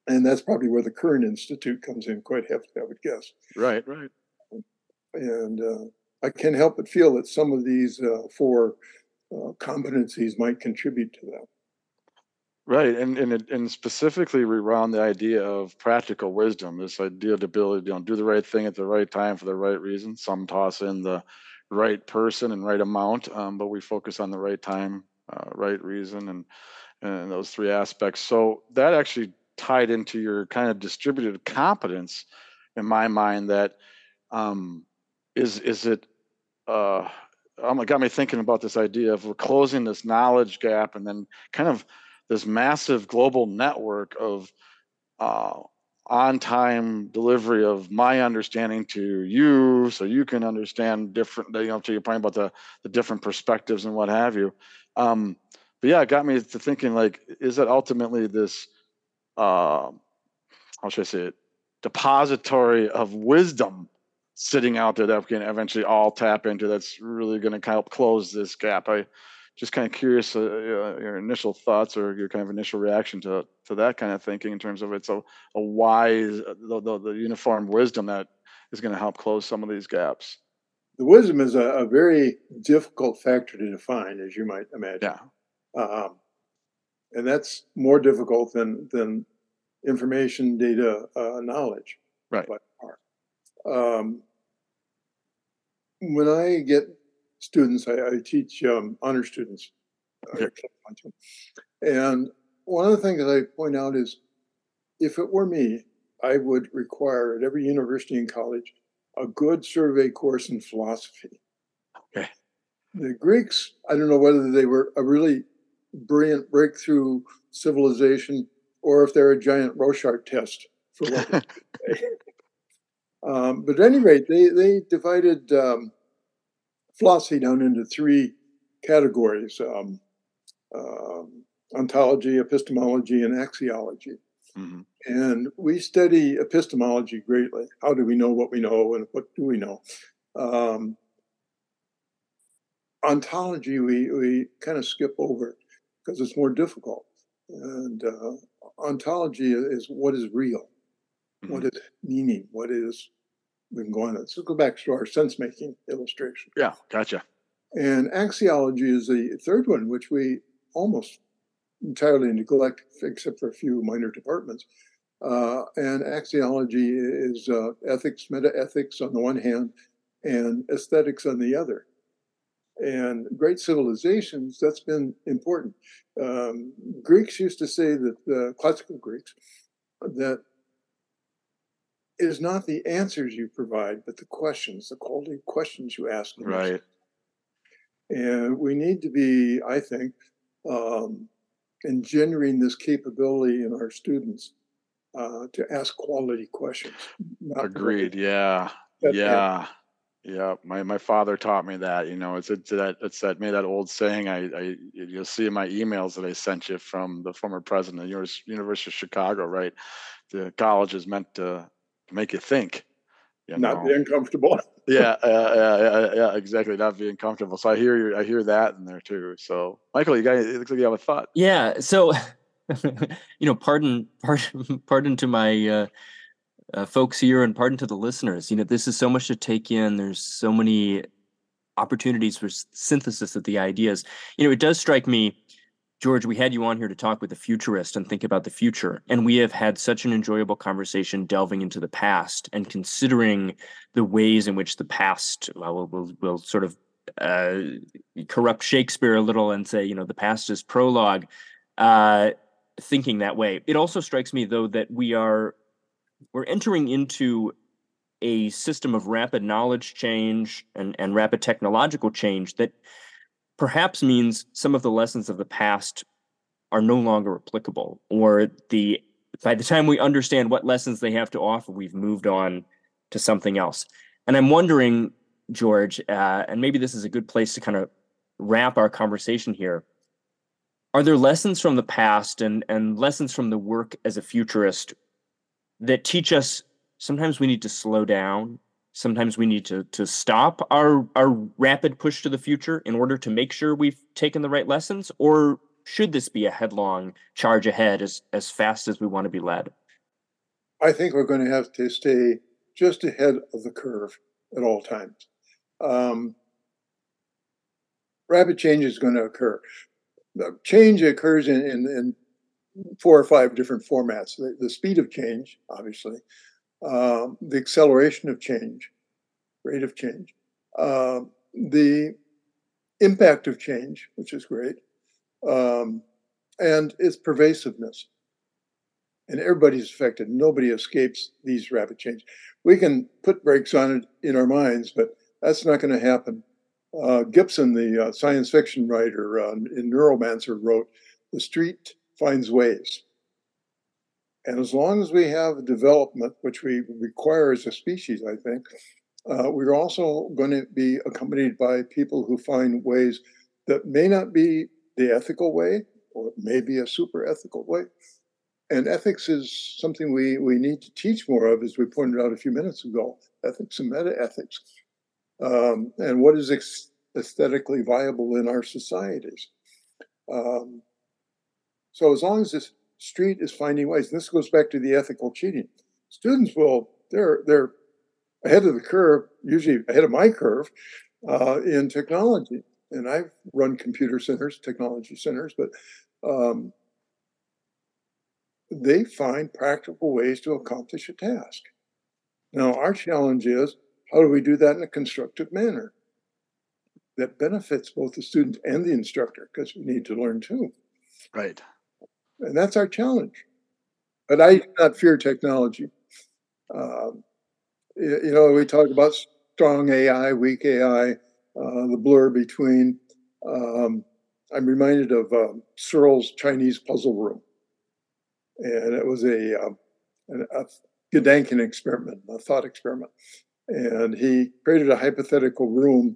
And that's probably where the Kern Institute comes in quite heavily, I would guess. Right, right. And uh, I can't help but feel that some of these uh, four uh, competencies might contribute to that. Right, and and and specifically around the idea of practical wisdom, this idea of ability to you know, do the right thing at the right time for the right reason. Some toss in the right person and right amount, um, but we focus on the right time, uh, right reason, and and those three aspects. So that actually tied into your kind of distributed competence, in my mind. That um, is is it uh, um, it got me thinking about this idea of we're closing this knowledge gap and then kind of this massive global network of uh, on-time delivery of my understanding to you so you can understand different you know to your point about the the different perspectives and what have you. Um, but yeah, it got me to thinking like, is it ultimately this, uh, how should I say it, depository of wisdom sitting out there that we can eventually all tap into that's really going to help close this gap. I just kind of curious uh, uh, your initial thoughts or your kind of initial reaction to to that kind of thinking in terms of it's a, a wise uh, the, the, the uniform wisdom that is going to help close some of these gaps. The wisdom is a, a very difficult factor to define, as you might imagine. Yeah. Um, and that's more difficult than than information, data, uh, knowledge. Right. Um, when I get students, I, I teach um, honor students. Uh, and one of the things I point out is if it were me, I would require at every university and college a good survey course in philosophy. Okay. The Greeks, I don't know whether they were a really brilliant breakthrough civilization or if they're a giant Rorschach test for what um, but at any rate, they, they divided um, philosophy down into three categories um, uh, ontology, epistemology, and axiology. Mm-hmm. And we study epistemology greatly. How do we know what we know and what do we know? Um, ontology, we, we kind of skip over because it's more difficult. And uh, ontology is what is real, mm-hmm. what is meaning, what is we can go on. Let's go back to our sense making illustration. Yeah, gotcha. And axiology is the third one, which we almost entirely neglect, except for a few minor departments. Uh, and axiology is uh, ethics, meta ethics on the one hand, and aesthetics on the other. And great civilizations, that's been important. Um, Greeks used to say that, the classical Greeks, that is not the answers you provide, but the questions, the quality questions you ask. Right. And we need to be, I think, um, engendering this capability in our students uh, to ask quality questions. Agreed. Yeah. yeah. Yeah, my, my father taught me that. You know, it's it's that it's that made that old saying. I, I you'll see in my emails that I sent you from the former president of the University of Chicago. Right, the college is meant to make you think. You know? Not be uncomfortable. yeah, uh, yeah, yeah, exactly. Not being comfortable. So I hear you. I hear that in there too. So Michael, you got. it looks like you have a thought. Yeah. So, you know, pardon, pardon, pardon to my uh, uh, folks here, and pardon to the listeners. You know, this is so much to take in. There's so many opportunities for synthesis of the ideas. You know, it does strike me George, we had you on here to talk with a futurist and think about the future. And we have had such an enjoyable conversation delving into the past and considering the ways in which the past, well, we'll, we'll, we'll sort of uh, corrupt Shakespeare a little and say, you know, the past is prologue, uh, thinking that way. It also strikes me, though, that we are we're entering into a system of rapid knowledge change and, and rapid technological change that perhaps means some of the lessons of the past are no longer applicable or the by the time we understand what lessons they have to offer we've moved on to something else. And i'm wondering george uh, and maybe this is a good place to kind of wrap our conversation here. Are there lessons from the past and and lessons from the work as a futurist that teach us sometimes we need to slow down sometimes we need to to stop our our rapid push to the future in order to make sure we've taken the right lessons or should this be a headlong charge ahead as as fast as we want to be led? I think we're going to have to stay just ahead of the curve at all times. Um, rapid change is going to occur change occurs in, in, in four or five different formats. The, the speed of change obviously um, the acceleration of change, rate of change, uh, the impact of change, which is great, um, and its pervasiveness. And everybody's affected. Nobody escapes these rapid change. We can put brakes on it in our minds, but that's not going to happen. Uh, Gibson, the uh, science fiction writer uh, in Neuromancer, wrote, "The street finds ways." And as long as we have development, which we require as a species, I think, uh, we're also going to be accompanied by people who find ways that may not be the ethical way, or maybe a super ethical way. And ethics is something we, we need to teach more of, as we pointed out a few minutes ago ethics and meta ethics. Um, and what is ex- aesthetically viable in our societies. Um, so, as long as this street is finding ways, and this goes back to the ethical cheating, students will, they're, they're ahead of the curve, usually ahead of my curve uh, in technology. And I've run computer centers, technology centers, but um, they find practical ways to accomplish a task. Now, our challenge is how do we do that in a constructive manner that benefits both the student and the instructor because we need to learn too. Right. And that's our challenge. But I do not fear technology. Um, you know, we talk about strong AI, weak AI, uh, the blur between. Um, I'm reminded of um, Searle's Chinese puzzle room, and it was a, um, a Gedanken experiment, a thought experiment, and he created a hypothetical room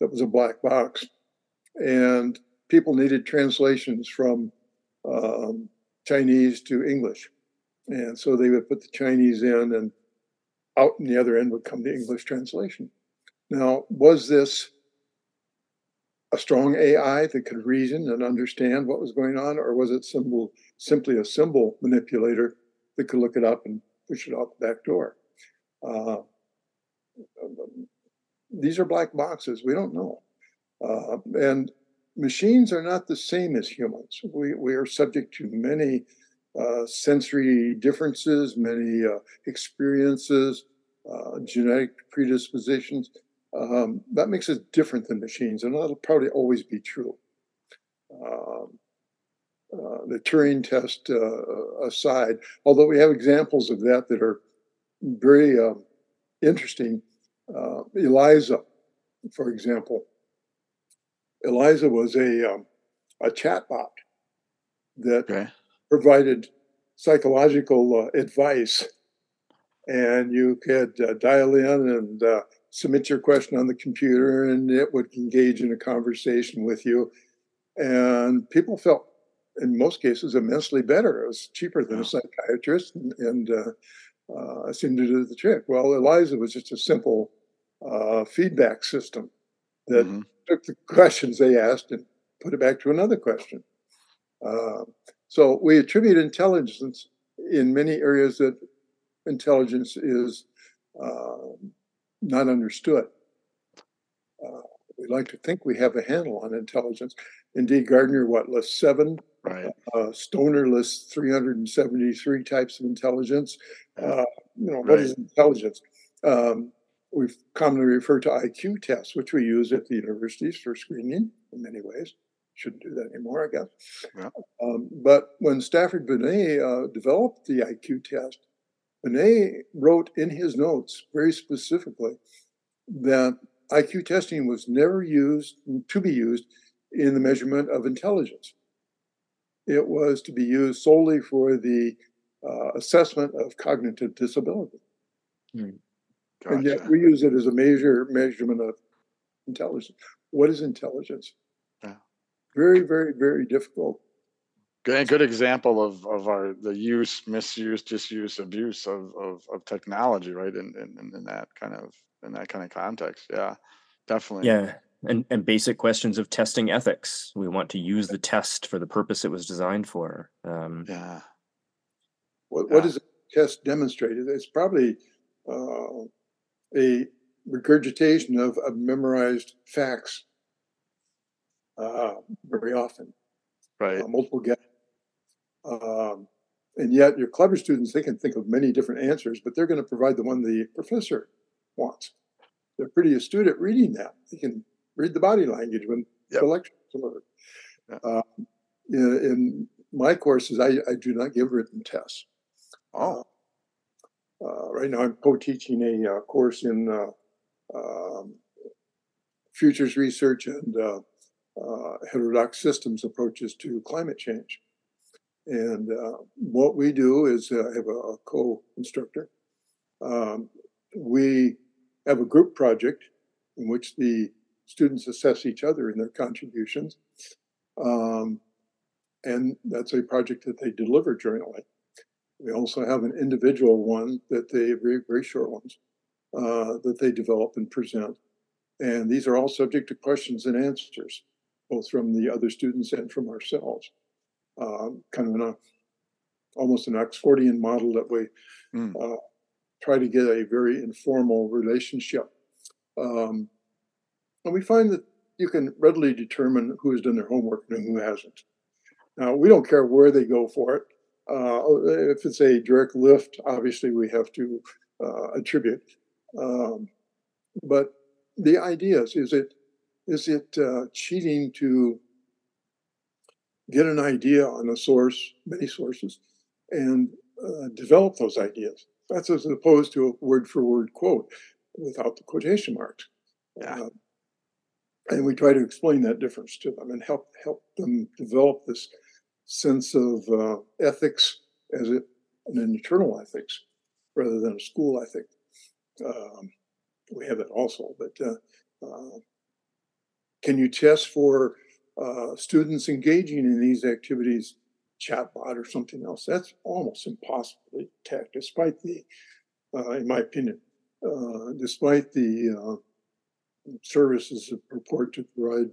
that was a black box, and people needed translations from um, Chinese to English, and so they would put the Chinese in and out in the other end would come the English translation. Now, was this a strong AI that could reason and understand what was going on, or was it symbol, simply a symbol manipulator that could look it up and push it out the back door? Uh, these are black boxes. We don't know. Uh, and machines are not the same as humans. We, we are subject to many uh, sensory differences, many uh, experiences, uh, genetic predispositions. Um, that makes us different than machines, and that'll probably always be true. Um, uh, the Turing test uh, aside, although we have examples of that that are very um, interesting. Eliza, for example, Eliza was a um, a chatbot that okay provided psychological uh, advice. And you could uh, dial in and uh, submit your question on the computer, and it would engage in a conversation with you. And people felt, in most cases, immensely better. It was cheaper than a psychiatrist, and, and uh, uh, seemed to do the trick. Well, Eliza was just a simple uh, feedback system that mm-hmm. took the questions they asked and put it back to another question. Uh, so we attribute intelligence in many areas that intelligence is uh, not understood. Uh, we like to think we have a handle on intelligence. Indeed, Gardner, what, lists seven? Right. Uh, Stoner lists 373 types of intelligence. Uh, you know, right. what is intelligence? Um, we've commonly referred to IQ tests, which we use at the universities for screening in many ways shouldn't do that anymore, I guess. Yeah. Um, but when Stanford Binet uh, developed the IQ test, Binet wrote in his notes very specifically that IQ testing was never used to be used in the measurement of intelligence. It was to be used solely for the uh, assessment of cognitive disability. Hmm. Gotcha. And yet we use it as a major measurement of intelligence. What is intelligence? very, very, very difficult. Good, good example of, of our the use, misuse, disuse, abuse of, of, of technology, right? In, in in that kind of in that kind of context. Yeah, definitely. Yeah. And and basic questions of testing ethics. We want to use the test for the purpose it was designed for. Um, yeah. What what does a test demonstrate? It's probably uh, a regurgitation of, of memorized facts uh, very often. Right. Uh, multiple guesses. Um, and yet, your clever students, they can think of many different answers, but they're going to provide the one the professor wants. They're pretty astute at reading that. They can read the body language when yep. the lecture is delivered. Yeah. Um, in, in, my courses, I, I, do not give written tests. Oh. Uh, right now, I'm co-teaching a uh, course in uh, um, futures research and heterodox systems approaches to climate change. And what we do is I have a, a co instructor. Um, we have a group project in which the students assess each other in their contributions. Um, and that's a project that they deliver jointly. We also have an individual one that they, very, very short ones, uh, that they develop and present. And these are all subject to questions and answers, both from the other students and from ourselves. Uh, kind of an, almost an Oxfordian model that we mm. uh, try to get a very informal relationship. Um, and we find that you can readily determine who has done their homework and who hasn't. Now, we don't care where they go for it. Uh, if it's a direct lift, obviously we have to uh, attribute. Um, but the idea is, is it is it uh, cheating to get an idea on a source, many sources, and uh, develop those ideas? That's as opposed to a word for word quote without the quotation marks. Yeah. Uh, and we try to explain that difference to them and help help them develop this sense of uh, ethics as it, an internal ethics rather than a school ethic. Um, we have that also, but uh, uh, can you test for uh, students engaging in these activities, chatbot or something else? That's almost impossible to detect, despite the, uh, in my opinion, uh, despite the services that purport to provide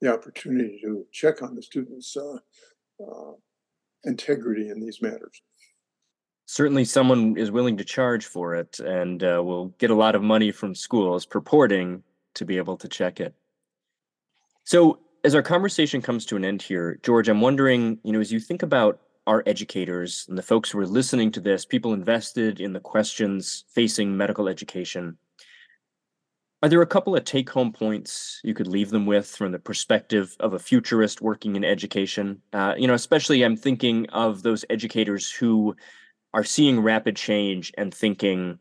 the opportunity to check on the students' uh, integrity in these matters. Certainly, someone is willing to charge for it and uh, will get a lot of money from schools purporting to be able to check it. So, as our conversation comes to an end here, George, I'm wondering, you know, as you think about our educators and the folks who are listening to this, people invested in the questions facing medical education, are there a couple of take home points you could leave them with from the perspective of a futurist working in education? Uh, you know, especially I'm thinking of those educators who are seeing rapid change and thinking,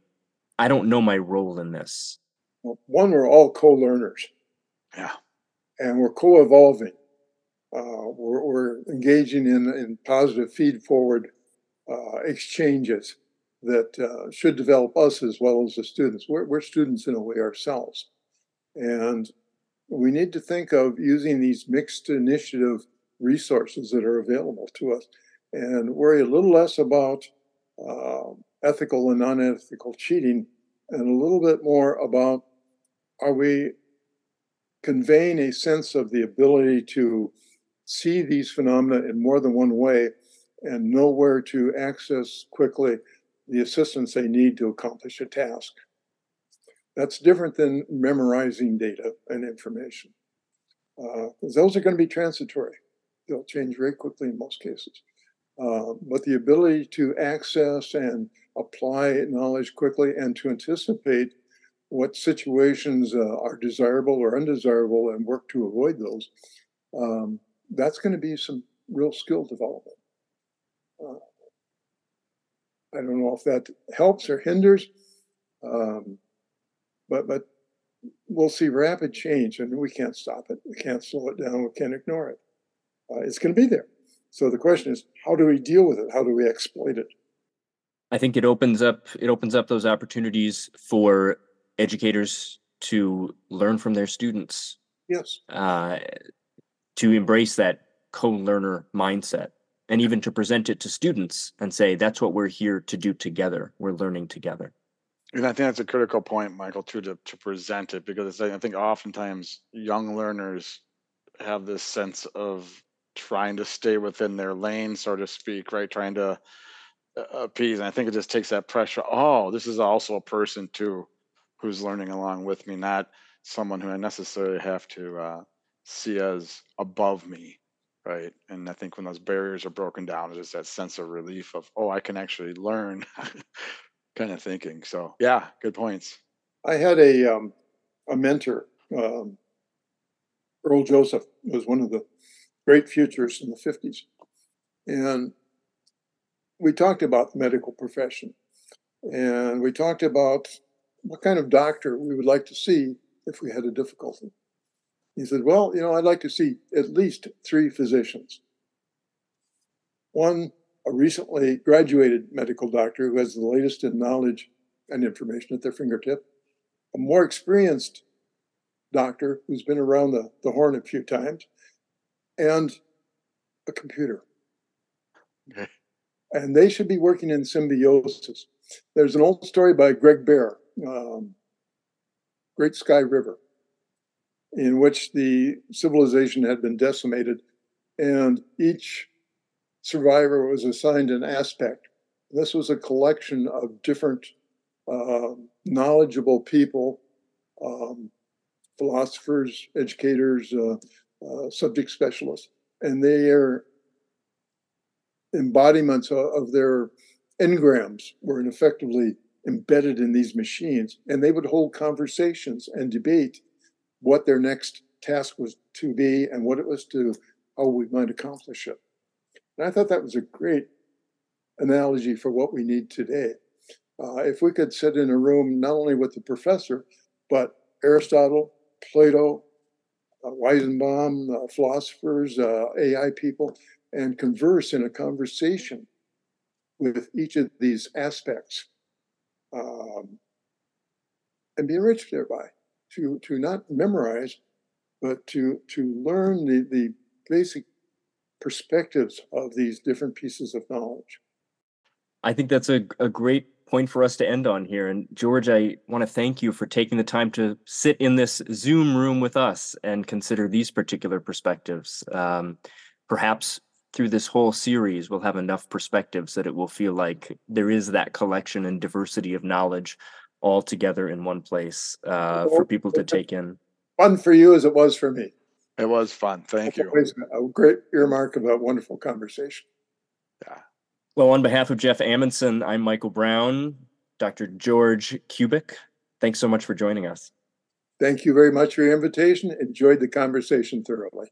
I don't know my role in this. Well, one, we're all co learners. Yeah. And we're co evolving. Uh, we're, we're, engaging in, in positive feed forward uh, exchanges that uh, should develop us as well as the students. We're, we're students in a way ourselves. And we need to think of using these mixed initiative resources that are available to us and worry a little less about uh, ethical and unethical cheating and a little bit more about are we conveying a sense of the ability to see these phenomena in more than one way and know where to access quickly the assistance they need to accomplish a task. That's different than memorizing data and information. Uh, those are going to be transitory. They'll change very quickly in most cases. Uh, but the ability to access and apply knowledge quickly and to anticipate what situations uh, are desirable or undesirable and work to avoid those, um, that's going to be some real skill development. I don't know if that helps or hinders, um, but but we'll see rapid change, and we can't stop it. We can't slow it down. We can't ignore it. Uh, it's going to be there. So the question is, how do we deal with it? How do we exploit it? I think it opens up it opens up those opportunities for educators to learn from their students. Yes. Uh, to embrace that co-learner mindset and even to present it to students and say that's what we're here to do together. We're learning together. And i think that's a critical point michael too to, to present it because i think oftentimes young learners have this sense of trying to stay within their lane so to speak right? Trying to uh, appease and i think it just takes that pressure. Oh this is also a person too who's learning along with me not someone who i necessarily have to uh, see as above me right? And i think when those barriers are broken down it's just that sense of relief of oh i can actually learn kind of thinking. So yeah good points. I had a um, a mentor um, earl joseph was one of the great futurists in the 50s and we talked about the medical profession. And we talked about what kind of doctor we would like to see if we had a difficulty he said, Well, you know, I'd like to see at least three physicians. One, a recently graduated medical doctor who has the latest in knowledge and information at their fingertip, a more experienced doctor who's been around the, the horn a few times, and a computer. And they should be working in symbiosis. There's an old story by Greg Bear, um, Great Sky River, in which the civilization had been decimated, and each survivor was assigned an aspect. This was a collection of different uh, knowledgeable people, um, philosophers, educators, uh, uh, subject specialists, and they are embodiments of, of their engrams were effectively embedded in these machines, and they would hold conversations and debate what their next task was to be and what it was to how we might accomplish it. And I thought that was a great analogy for what we need today. Uh, if we could sit in a room not only with the professor, but Aristotle, Plato, uh, Weizenbaum, uh, philosophers, uh, AI people, and converse in a conversation with each of these aspects um, and be enriched thereby to to not memorize but to to learn the, the basic perspectives of these different pieces of knowledge. I think that's a, a great point for us to end on here. And george i want to thank you for taking the time to sit in this zoom room with us and consider these particular perspectives. Um, perhaps through this whole series we'll have enough perspectives that it will feel like there is that collection and diversity of knowledge all together in one place uh, for people to take in. Fun for you as it was for me. It was fun. Thank you. A great earmark of a wonderful conversation. Yeah. Well, on behalf of Jeff Amundson, I'm Michael Braun, Dr. George Kubik. Thanks so much for joining us. Thank you very much for your invitation. Enjoyed the conversation thoroughly.